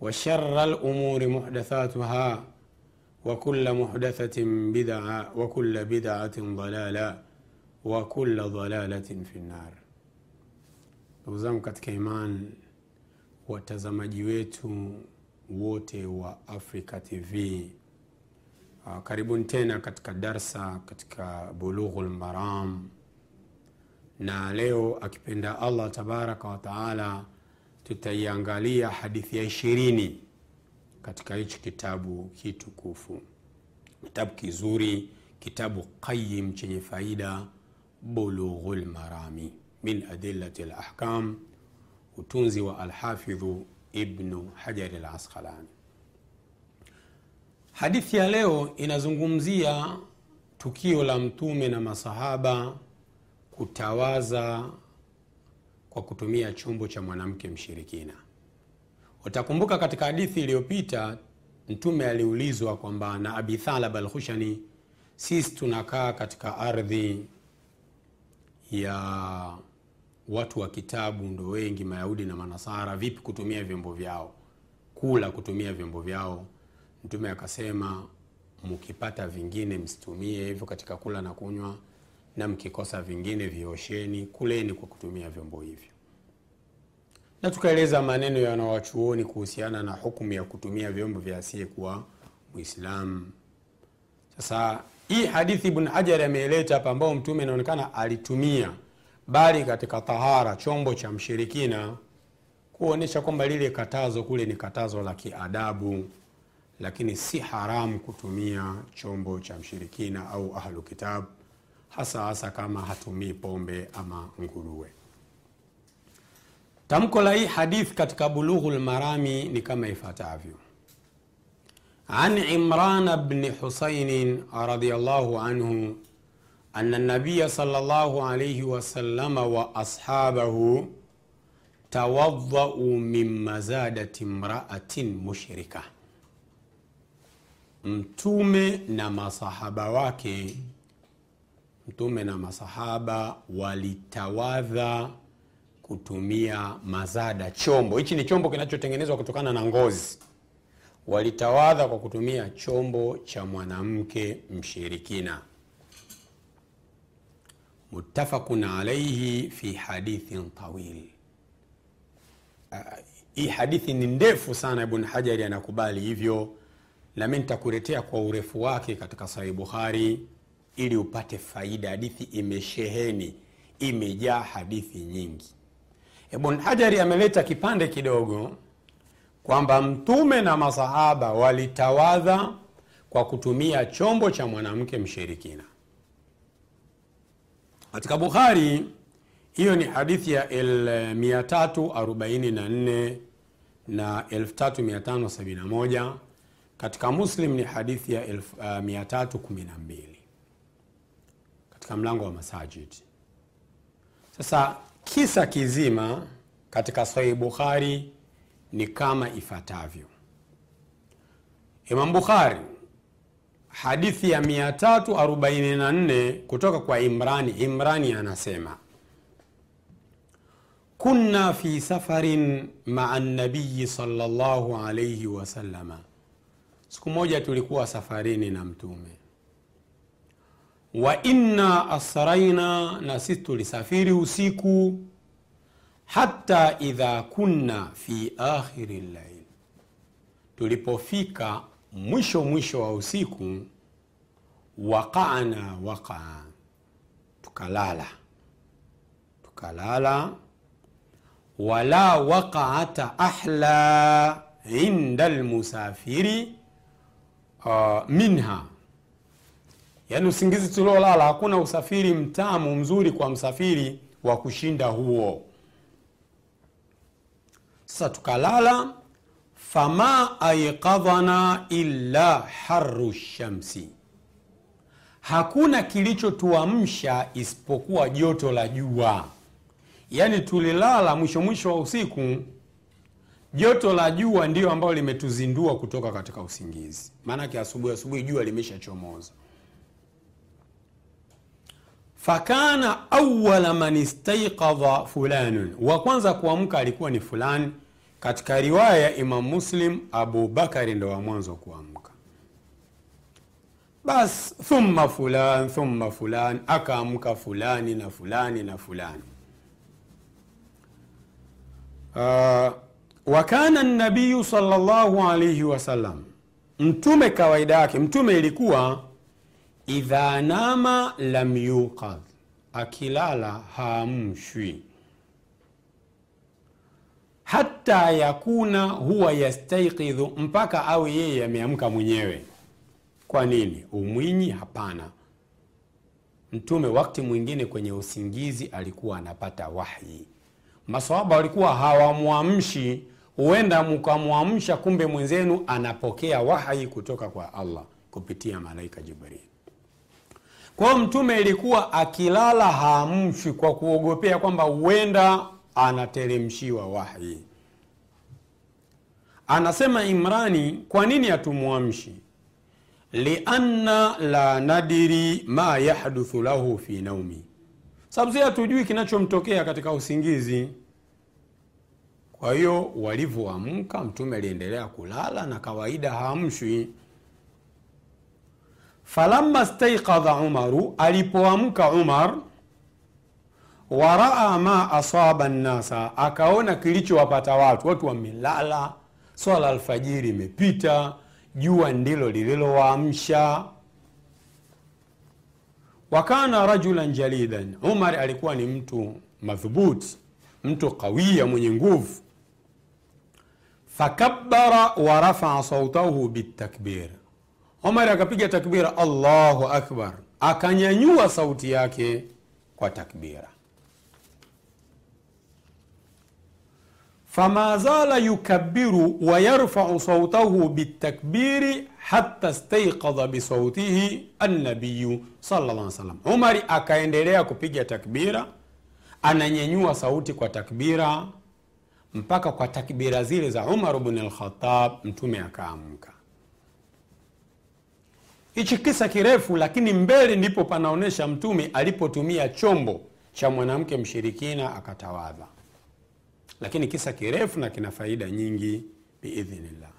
وشر الأمور محدثاتها وكل محدثة بدعة وكل بدعة ضلالة وكل ضلالة في النار ndugu zangu katika iman watazamaji wetu wote wa africa tv uh, karibuni tena katika darsa katika bulughul maram na leo akipenda allah tabaraka wataala tutaiangalia hadithi ya ishirini katika hichi kitabu kitukufu. Kitabu kizuri kitabu qayim chenye faida bulughul marami min adillati lahkam utunzi wa alhafidhu ibnu hajari lasqalani hadithi ya leo inazungumzia tukio la mtume na masahaba kutawaza kwa kutumia chombo cha mwanamke mshirikina. Utakumbuka katika hadithi iliyopita mtume aliulizwa kwamba na abi thalab alkhushani sisi tunakaa katika ardhi ya watu wa kitabu ndo wengi mayahudi na manasara vipi kutumia vyombo vyao? Kula kutumia vyombo vyao. Mtume akasema mkipata vingine msitumie hivyo katika kula na kunywa na mkikosa vingine viosheni kuleni kwa kutumia vyombo hivyo na tukaeleza maneno ya wanawachuoni kuhusiana na hukumu ya kutumia vyombo vya asiyekuwa Muislamu. sasa hii hadithi ibn hajar ameeleta hapa ambao mtume inaonekana alitumia bali katika tahara chombo cha mshirikina kuonyesha kwamba lile katazo kule ni katazo la kiadabu lakini si haramu kutumia chombo cha mshirikina au ahlu kitab hasa hasa kama hatumii pombe ama nguruwe. Tamko la hii hadith katika bulughu lmarami ni kama ifuatavyo: an Imran bni Husainin radiyallahu anhu anna nabiya sallallahu alayhi wa ashabahu tawadhau min mazadati mraatin mushrika, Mtume na masahaba wake mtume na masahaba walitawadha kutumia mazada chombo. Hichi ni chombo kinachotengenezwa kutokana na ngozi. Walitawadha kwa kutumia chombo cha mwanamke mshirikina. Muttafaqun alaihi fi hadithin tawil. Uh, hii hadithi ni ndefu sana ibn hajari anakubali hivyo. Nami nitakuletea kwa urefu wake katika sahih bukhari ili upate faida. Hadithi imesheheni imejaa hadithi nyingi. Ibn hajari ameleta kipande kidogo kwamba mtume na masahaba walitawadha kwa kutumia chombo cha mwanamke mshirikina. Katika bukhari hiyo ni hadithi ya 344 na 3571 katika muslim ni hadithi ya elfu- uh, 312 katika mlango wa masajid sasa kisa kizima katika sahih bukhari ni kama ifuatavyo. Imam bukhari hadithi ya 344 kutoka kwa imrani imrani anasema kunna fi safarin maa nabiyi salllahu alaihi wasalama siku moja tulikuwa safarini na mtume wa inna asraina na sisi tulisafiri usiku hata idha kunna fi akhiri llail tulipofika mwisho mwisho wa usiku waqana waqaa tukalala. Tukalala. Wala waqaata ahla inda lmusafiri uh, minha yaani usingizi tuliolala hakuna usafiri mtamu mzuri kwa msafiri wa kushinda huo. Sasa tukalala fama aiqadhana illa haru shamsi. Hakuna kilichotuamsha isipokuwa joto la jua. Yaani tulilala mwisho mwisho wa usiku joto la jua ndio ambalo limetuzindua kutoka katika usingizi. Maanake asubuhi asubuhi jua limeshachomoza fakana awala man istaiqadha fulanun. Wa kwanza kuamka alikuwa ni fulani. Katika riwaya ya imam muslim abubakari ndo wa mwanzo kuamka. Bas thumma fulan thumma fulan akaamka fulani na fulani na fulani. Uh, wakana nabiyu salllahu alaihi wasallam mtume kawaida yake mtume ilikuwa idha nama lam yuqadh akilala haamshwi. Hata yakuna huwa yastaikidhu, mpaka awe yeye ameamka mwenyewe. Kwa nini? Umwinyi? Hapana. Mtume wakati mwingine kwenye usingizi alikuwa anapata wahyi. Masahaba walikuwa hawamwamshi huenda mkamwamsha kumbe mwenzenu anapokea wahyi kutoka kwa allah kupitia malaika jibril kwa hiyo mtume ilikuwa akilala haamshwi kwa kuogopea kwamba huenda anateremshiwa wahi. anasema imrani kwa nini hatumwamshi? Lianna la nadiri ma yahduthu lahu fi naumi. Sababu hatujui kinachomtokea katika usingizi. Kwa hiyo walivyoamka mtume aliendelea kulala na kawaida haamshwi falamma staiqadha umaru alipoamka umar waraa ma asaba nnasa akaona kilichowapata watu watu wamelala swala alfajiri imepita jua ndilo lililowaamsha. Wakana rajulan jalidan umar alikuwa ni mtu madhubuti mtu qawia mwenye nguvu. Fakabara warafaa sautahu bitakbir umar akapiga takbira allahu akbar. Akanyanyua sauti yake kwa takbira. Fama zala yukabiru wa yarfau sautahu bitakbiri hata staiqadha bisautihi annabiyu sallallahu alaihi wasallam. Umari akaendelea kupiga takbira ananyanyua sauti kwa takbira mpaka kwa takbira zile za umar bn alkhatab mtume akaamka hichi kisa kirefu lakini mbele ndipo panaonyesha mtume alipotumia chombo cha mwanamke mshirikina akatawadha. Lakini kisa kirefu na kina faida nyingi biidhnillah.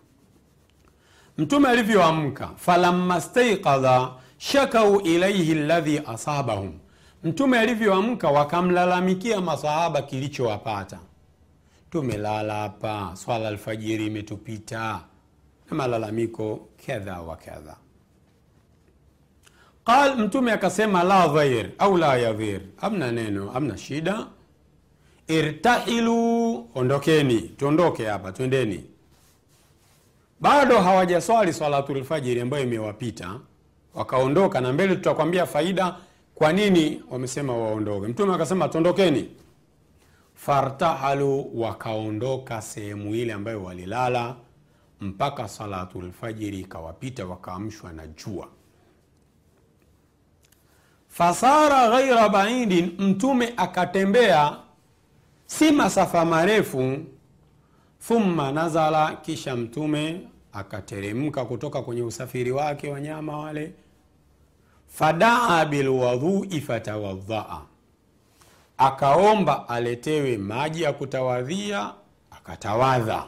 Mtume alivyoamka falamma staiqadha shakau ilaihi ladhi asabahum. Mtume alivyoamka wakamlalamikia masahaba kilichowapata. Tumelala hapa swala alfajiri imetupita. Na malalamiko kadha wa kadha qal mtume akasema la dhair au la yadhir. Amna neno amna shida. Irtahilu ondokeni tuondoke hapa twendeni. Bado hawajaswali salatulfajiri ambayo imewapita. Wakaondoka na mbele tutakwambia faida kwa nini wamesema waondoke. Mtume akasema tuondokeni. Fartahalu wakaondoka sehemu ile ambayo walilala mpaka salatulfajiri ikawapita wakaamshwa na jua fasara ghaira baidin mtume akatembea si masafa marefu thumma nazala kisha mtume akateremka kutoka kwenye usafiri wake wanyama wale. Fadaa bilwadhui fatawadhaa. Akaomba aletewe maji ya kutawadhia akatawadha.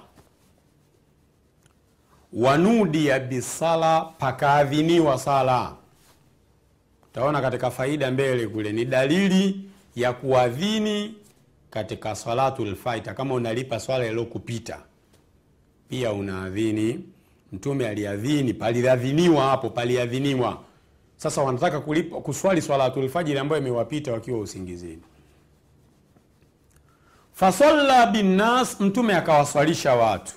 Wanudia bisala pakaadhiniwa sala utaona katika faida mbele kule ni dalili ya kuadhini katika salatul faita kama unalipa swala iliyokupita pia unaadhini mtume aliadhini paliadhiniwa hapo paliadhiniwa. Sasa wanataka kulipa kuswali swalatul fajiri ambayo imewapita wakiwa usingizini. Fasalla binnas mtume akawaswalisha watu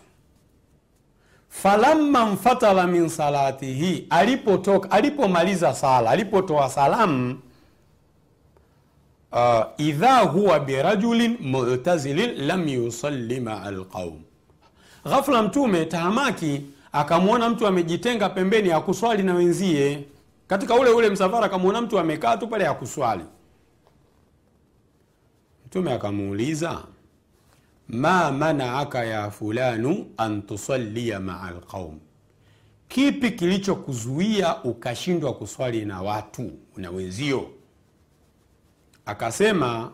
falamma mfatala min salatihi alipotoka alipomaliza sala alipotoa salamu uh, idha huwa birajulin mutazilin lam yusalli maa alqaum ghafla mtume tahamaki akamwona mtu amejitenga pembeni akuswali na wenzie. Katika ule ule msafara akamwona mtu amekaa tu pale akuswali mtume akamuuliza ma manaaka ya fulanu an tusallia maa lqaum, kipi kilichokuzuia ukashindwa kuswali na watu na wenzio? Akasema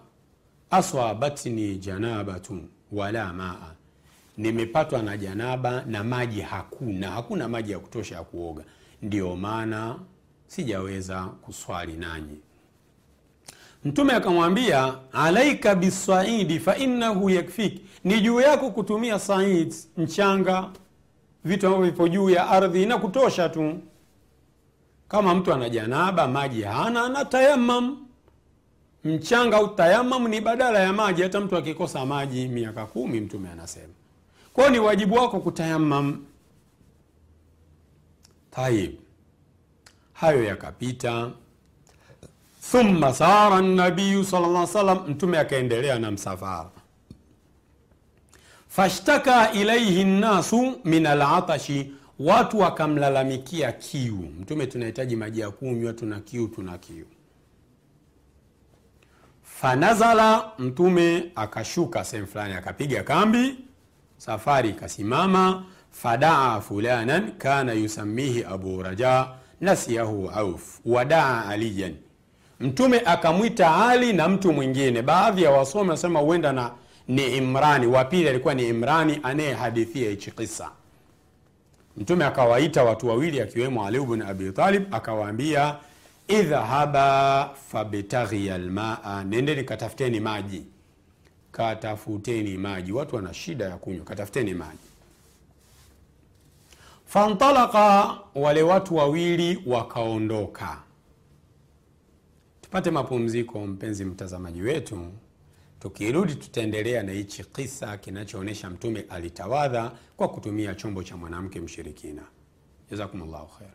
aswabatni janabatu wala maa. Nimepatwa na janaba na maji hakuna hakuna maji ya kutosha ya kuoga. Ndiyo maana sijaweza kuswali nanyi mtume akamwambia alaika bisaidi fainahu yakfik. Ni juu yako kutumia said mchanga vitu ambavyo vipo juu ya ardhi na kutosha tu. Kama mtu ana janaba maji hana ana tayamam mchanga au tayamam ni badala ya maji. Hata mtu akikosa maji miaka kumi mtume anasema. Kwao ni wajibu wako kutayamam tayib hayo yakapita thumma sara nabiyu sala salam mtume akaendelea na msafara. Fashtaka ilaihi nnasu min alatashi watu wakamlalamikia kiu. Mtume tunahitaji maji ya kunywa tuna kiu tuna kiu. Fanazala mtume akashuka sehemu fulani akapiga kambi safari ikasimama. Fadaa fulanan kana yusamihi abu raja nasiyahu auf wadaa aliyan mtume akamwita ali na mtu mwingine. Baadhi ya wasomi wanasema huenda na ni imrani. Wa pili alikuwa ni imrani anayehadithia hichi kisa. Mtume akawaita watu wawili akiwemo ali bn abi talib akawaambia idhhaba fabtaghia lmaa nendeni katafuteni maji. Katafuteni maji. Watu wana shida ya kunywa. Katafuteni maji. Fantalaka wale watu wawili wakaondoka tupate mapumziko mpenzi mtazamaji wetu. Tukirudi tutaendelea na hichi kisa kinachoonyesha mtume alitawadha kwa kutumia chombo cha mwanamke mshirikina. Jazakumllahu khair